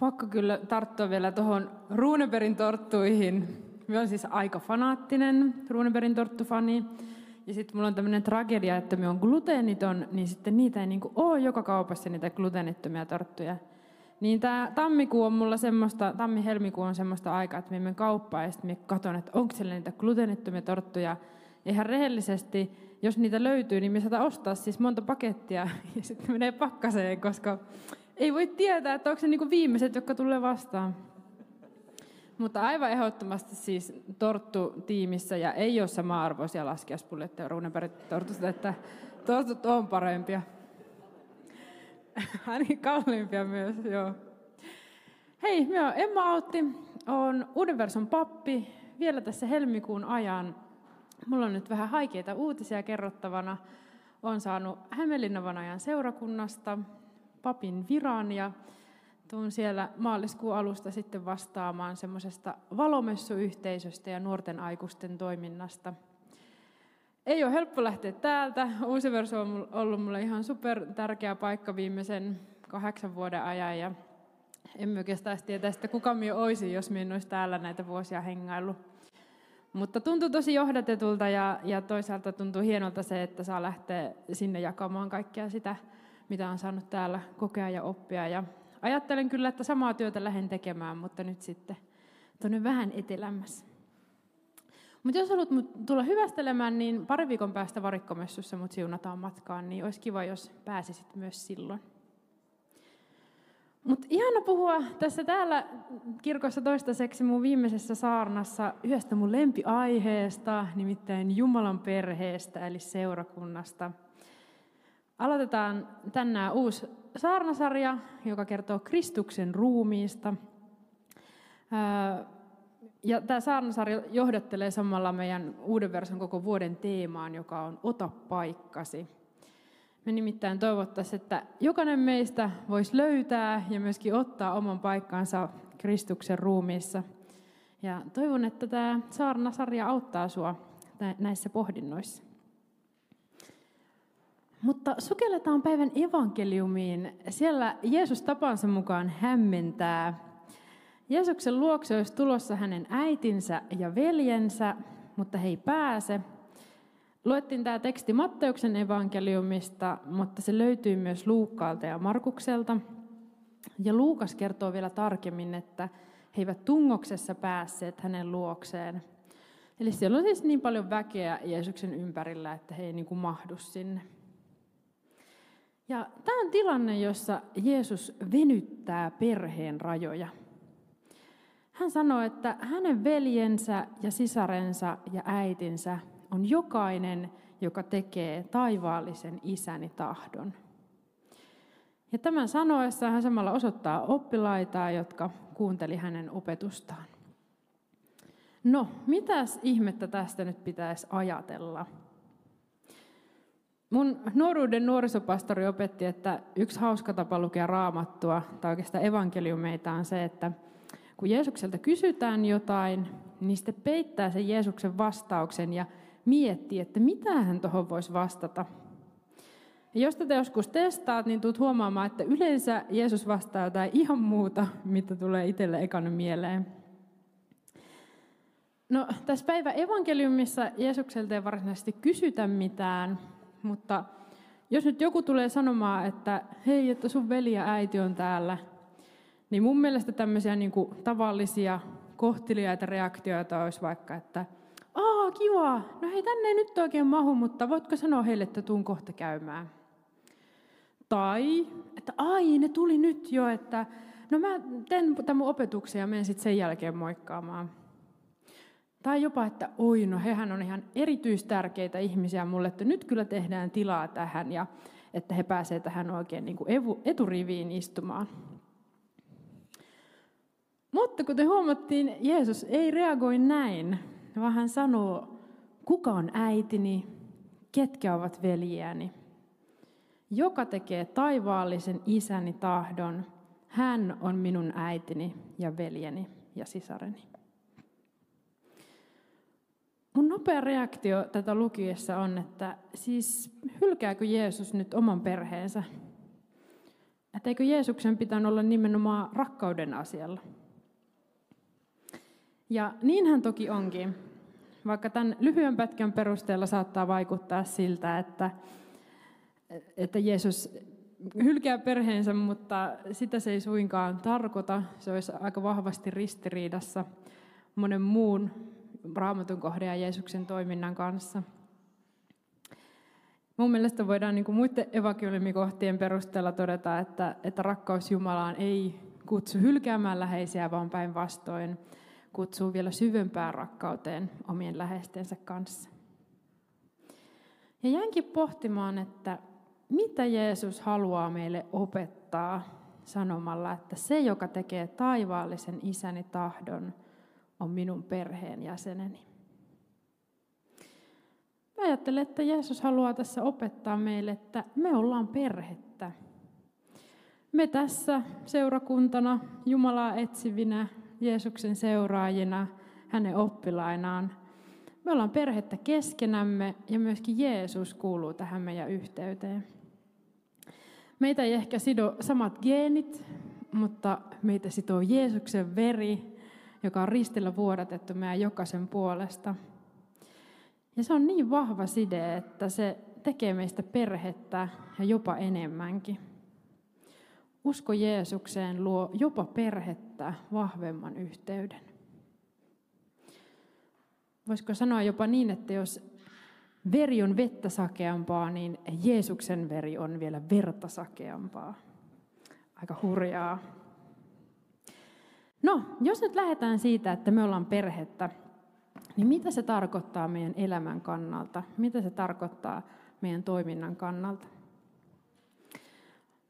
Pakko kyllä tarttua vielä tuohon Runeberin torttuihin. Mä olen siis aika fanaattinen Runeberin torttufani. Ja sitten mulla on tämmöinen tragedia, että me on gluteeniton, niin sitten niitä ei niinku ole joka kaupassa niitä gluteenittomia torttuja. Niin tämä tammikuu on mulla semmoista, tammi-helmikuu on semmoista aikaa, että me menen kauppaan ja sitten me katson, että onko siellä niitä gluteenittomia torttuja. Ja ihan rehellisesti, jos niitä löytyy, niin me saadaan ostaa siis monta pakettia ja sitten menee pakkaseen, koska ei voi tietää, että onko se niinku viimeiset, jotka tulee vastaan. Mutta aivan ehdottomasti siis torttu-tiimissä ja ei ole sama arvoisia laskiaspulletteja ruunepäritortusta, että tortut on parempia. Ainakin kalliimpia myös, joo. Hei, minä olen Emma Autti, olen Uuden pappi vielä tässä helmikuun ajan. Mulla on nyt vähän haikeita uutisia kerrottavana. Olen saanut Hämeenlinnan ajan seurakunnasta papin viran ja tuun siellä maaliskuun alusta sitten vastaamaan semmoisesta valomessuyhteisöstä ja nuorten aikuisten toiminnasta. Ei ole helppo lähteä täältä. Uusi verso on ollut mulle ihan super tärkeä paikka viimeisen kahdeksan vuoden ajan ja en oikeastaan tietää että kuka minä olisi, jos minä olisi täällä näitä vuosia hengaillut. Mutta tuntuu tosi johdatetulta ja, ja toisaalta tuntuu hienolta se, että saa lähteä sinne jakamaan kaikkea sitä, mitä on saanut täällä kokea ja oppia. Ja ajattelen kyllä, että samaa työtä lähden tekemään, mutta nyt sitten tuonne vähän etelämmässä. Mutta jos haluat tulla hyvästelemään, niin pari viikon päästä varikkomessussa mut siunataan matkaan, niin olisi kiva, jos pääsisit myös silloin. Mutta ihana puhua tässä täällä kirkossa toistaiseksi mun viimeisessä saarnassa yhdestä mun lempiaiheesta, nimittäin Jumalan perheestä eli seurakunnasta. Aloitetaan tänään uusi saarnasarja, joka kertoo Kristuksen ruumiista. Ja tämä saarnasarja johdattelee samalla meidän uuden version koko vuoden teemaan, joka on Ota paikkasi. Me nimittäin toivottaisiin, että jokainen meistä voisi löytää ja myöskin ottaa oman paikkansa Kristuksen ruumiissa. Ja toivon, että tämä saarnasarja auttaa sinua näissä pohdinnoissa. Mutta sukelletaan päivän evankeliumiin. Siellä Jeesus tapansa mukaan hämmentää. Jeesuksen luokse olisi tulossa hänen äitinsä ja veljensä, mutta he ei pääse – Luettiin tämä teksti Matteuksen evankeliumista, mutta se löytyy myös Luukkaalta ja Markukselta. Ja Luukas kertoo vielä tarkemmin, että he eivät tungoksessa päässeet hänen luokseen. Eli siellä on siis niin paljon väkeä Jeesuksen ympärillä, että he ei niin kuin mahdu sinne. Ja tämä on tilanne, jossa Jeesus venyttää perheen rajoja. Hän sanoo, että hänen veljensä ja sisarensa ja äitinsä on jokainen, joka tekee taivaallisen isäni tahdon. Ja tämän sanoessa hän samalla osoittaa oppilaita, jotka kuunteli hänen opetustaan. No, mitäs ihmettä tästä nyt pitäisi ajatella? Mun nuoruuden nuorisopastori opetti, että yksi hauska tapa lukea raamattua, tai oikeastaan evankeliumeita, on se, että kun Jeesukselta kysytään jotain, niin sitten peittää sen Jeesuksen vastauksen ja miettii, että mitä hän tuohon voisi vastata. Ja jos tätä joskus testaat, niin tulet huomaamaan, että yleensä Jeesus vastaa jotain ihan muuta, mitä tulee itselle ekana mieleen. No, tässä päivä evankeliumissa Jeesukselta ei varsinaisesti kysytä mitään, mutta jos nyt joku tulee sanomaan, että hei, että sun veli ja äiti on täällä, niin mun mielestä tämmöisiä niin kuin tavallisia kohteliaita reaktioita olisi vaikka, että Aa, kiva. No hei, tänne ei nyt oikein mahu, mutta voitko sanoa heille, että tuun kohta käymään? Tai, että ai, ne tuli nyt jo, että no mä teen tämän mun opetuksen ja menen sitten sen jälkeen moikkaamaan. Tai jopa, että oi, no hehän on ihan erityistärkeitä ihmisiä mulle, että nyt kyllä tehdään tilaa tähän ja että he pääsevät tähän oikein niin kuin eturiviin istumaan. Mutta kuten huomattiin, Jeesus ei reagoi näin, vaan hän sanoo, kuka on äitini, ketkä ovat veljiäni. Joka tekee taivaallisen isäni tahdon, hän on minun äitini ja veljeni ja sisareni. Mun nopea reaktio tätä lukiessa on, että siis hylkääkö Jeesus nyt oman perheensä? Et Että eikö Jeesuksen pitänyt olla nimenomaan rakkauden asialla? Ja niinhän toki onkin, vaikka tämän lyhyen pätkän perusteella saattaa vaikuttaa siltä, että, että Jeesus hylkää perheensä, mutta sitä se ei suinkaan tarkoita. Se olisi aika vahvasti ristiriidassa monen muun raamatun kohden ja Jeesuksen toiminnan kanssa. Mun mielestä voidaan niin kuin muiden evankeliumikohtien perusteella todeta, että, että rakkaus Jumalaan ei kutsu hylkäämään läheisiä, vaan päinvastoin kutsuu vielä syvempään rakkauteen omien läheistensä kanssa. Ja jäänkin pohtimaan, että mitä Jeesus haluaa meille opettaa sanomalla, että se, joka tekee taivaallisen isäni tahdon, on minun perheenjäseneni. Mä ajattelen, että Jeesus haluaa tässä opettaa meille, että me ollaan perhettä. Me tässä seurakuntana, Jumalaa etsivinä, Jeesuksen seuraajina, hänen oppilainaan, me ollaan perhettä keskenämme ja myöskin Jeesus kuuluu tähän meidän yhteyteen. Meitä ei ehkä sido samat geenit, mutta meitä sitoo Jeesuksen veri, joka on ristillä vuodatettu meidän jokaisen puolesta. Ja se on niin vahva side, että se tekee meistä perhettä ja jopa enemmänkin. Usko Jeesukseen luo jopa perhettä vahvemman yhteyden. Voisiko sanoa jopa niin, että jos veri on vettä sakeampaa, niin Jeesuksen veri on vielä verta sakeampaa. Aika hurjaa. Jos nyt lähdetään siitä, että me ollaan perhettä, niin mitä se tarkoittaa meidän elämän kannalta? Mitä se tarkoittaa meidän toiminnan kannalta?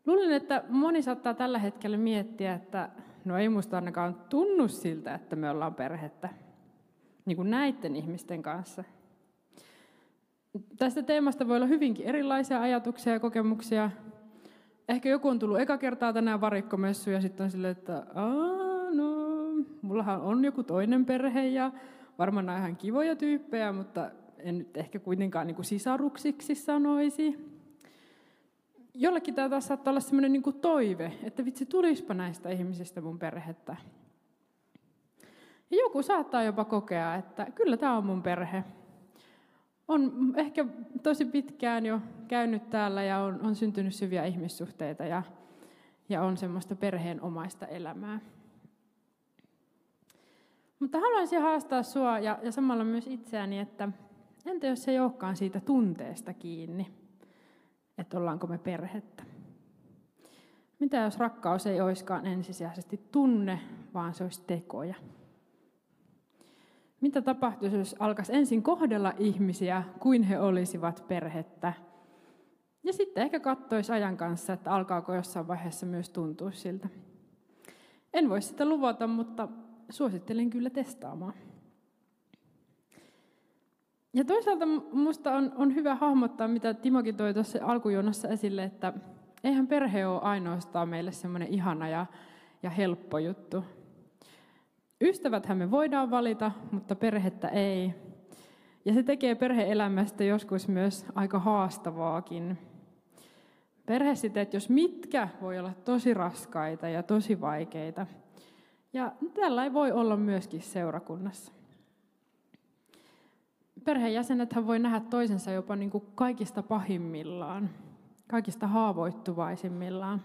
Luulen, että moni saattaa tällä hetkellä miettiä, että no ei musta ainakaan tunnu siltä, että me ollaan perhettä. Niin kuin näiden ihmisten kanssa. Tästä teemasta voi olla hyvinkin erilaisia ajatuksia ja kokemuksia. Ehkä joku on tullut eka kertaa tänään varikkomessu ja sitten on silleen, että Aa, mullahan on joku toinen perhe ja varmaan nämä ihan kivoja tyyppejä, mutta en nyt ehkä kuitenkaan niin kuin sisaruksiksi sanoisi. Jollekin tämä taas saattaa olla sellainen niin kuin toive, että vitsi, tulispa näistä ihmisistä mun perhettä. Ja joku saattaa jopa kokea, että kyllä tämä on mun perhe on ehkä tosi pitkään jo käynyt täällä ja on, on syntynyt syviä ihmissuhteita ja, ja on semmoista perheenomaista elämää. Mutta haluaisin haastaa sinua ja, ja samalla myös itseäni, että entä jos se ei olekaan siitä tunteesta kiinni, että ollaanko me perhettä? Mitä jos rakkaus ei olisikaan ensisijaisesti tunne, vaan se olisi tekoja? Mitä tapahtuisi, jos alkaisi ensin kohdella ihmisiä kuin he olisivat perhettä? Ja sitten ehkä katsoisi ajan kanssa, että alkaako jossain vaiheessa myös tuntua siltä. En voi sitä luvata, mutta suosittelen kyllä testaamaan. Ja toisaalta minusta on, on hyvä hahmottaa, mitä Timokin toi tuossa alkujonossa esille, että eihän perhe ole ainoastaan meille semmoinen ihana ja, ja helppo juttu. Ystäväthän me voidaan valita, mutta perhettä ei. Ja se tekee perheelämästä joskus myös aika haastavaakin. Perhesiteet, jos mitkä, voi olla tosi raskaita ja tosi vaikeita. Ja tällä ei voi olla myöskin seurakunnassa. Perheenjäsenethän voi nähdä toisensa jopa niin kuin kaikista pahimmillaan, kaikista haavoittuvaisimmillaan.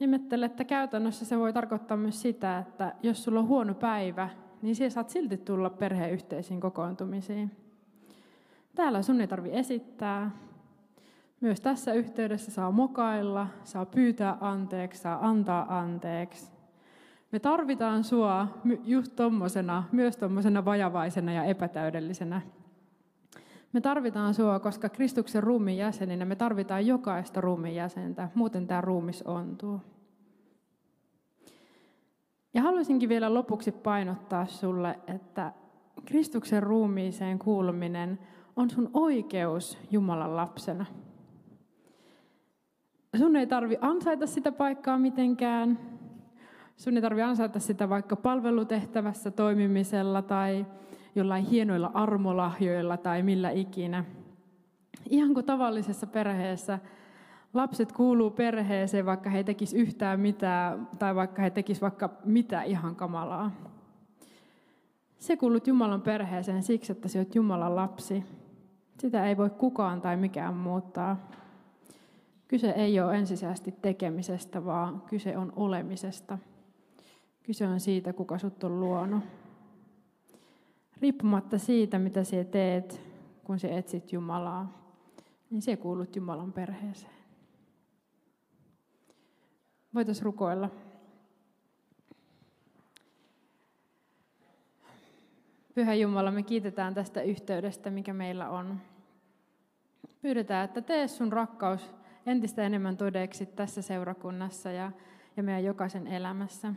Ihmettelen, että käytännössä se voi tarkoittaa myös sitä, että jos sulla on huono päivä, niin siellä saat silti tulla perheyhteisiin kokoontumisiin. Täällä sun ei tarvi esittää. Myös tässä yhteydessä saa mokailla, saa pyytää anteeksi, saa antaa anteeksi. Me tarvitaan sua just tommosena, myös tommosena vajavaisena ja epätäydellisenä. Me tarvitaan sua, koska Kristuksen ruumiin jäseninä me tarvitaan jokaista ruumiin jäsentä, muuten tämä ruumis ontuu. Ja haluaisinkin vielä lopuksi painottaa sulle, että Kristuksen ruumiiseen kuuluminen on sun oikeus Jumalan lapsena. Sun ei tarvi ansaita sitä paikkaa mitenkään. Sun ei tarvi ansaita sitä vaikka palvelutehtävässä toimimisella tai jollain hienoilla armolahjoilla tai millä ikinä. Ihan kuin tavallisessa perheessä Lapset kuuluu perheeseen, vaikka he tekis yhtään mitään, tai vaikka he tekis vaikka mitä ihan kamalaa. Se kuulut Jumalan perheeseen siksi, että sinä olet Jumalan lapsi. Sitä ei voi kukaan tai mikään muuttaa. Kyse ei ole ensisijaisesti tekemisestä, vaan kyse on olemisesta. Kyse on siitä, kuka sut on luonut. Riippumatta siitä, mitä sinä teet, kun sinä etsit Jumalaa, niin se kuulut Jumalan perheeseen. Voitaisiin rukoilla. Pyhä Jumala, me kiitetään tästä yhteydestä, mikä meillä on. Pyydetään, että tee sun rakkaus entistä enemmän todeksi tässä seurakunnassa ja, ja meidän jokaisen elämässä.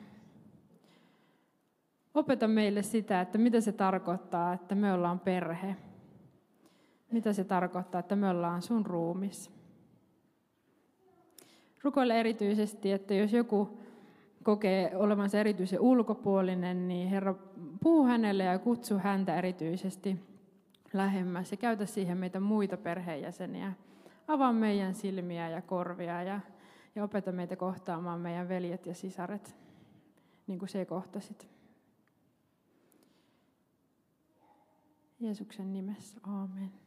Opeta meille sitä, että mitä se tarkoittaa, että me ollaan perhe. Mitä se tarkoittaa, että me ollaan sun ruumis. Rukoile erityisesti, että jos joku kokee olevansa erityisen ulkopuolinen, niin Herra, puhu hänelle ja kutsu häntä erityisesti lähemmäs ja käytä siihen meitä muita perheenjäseniä. Avaa meidän silmiä ja korvia ja, ja opeta meitä kohtaamaan meidän veljet ja sisaret, niin kuin se kohtasit. Jeesuksen nimessä, aamen.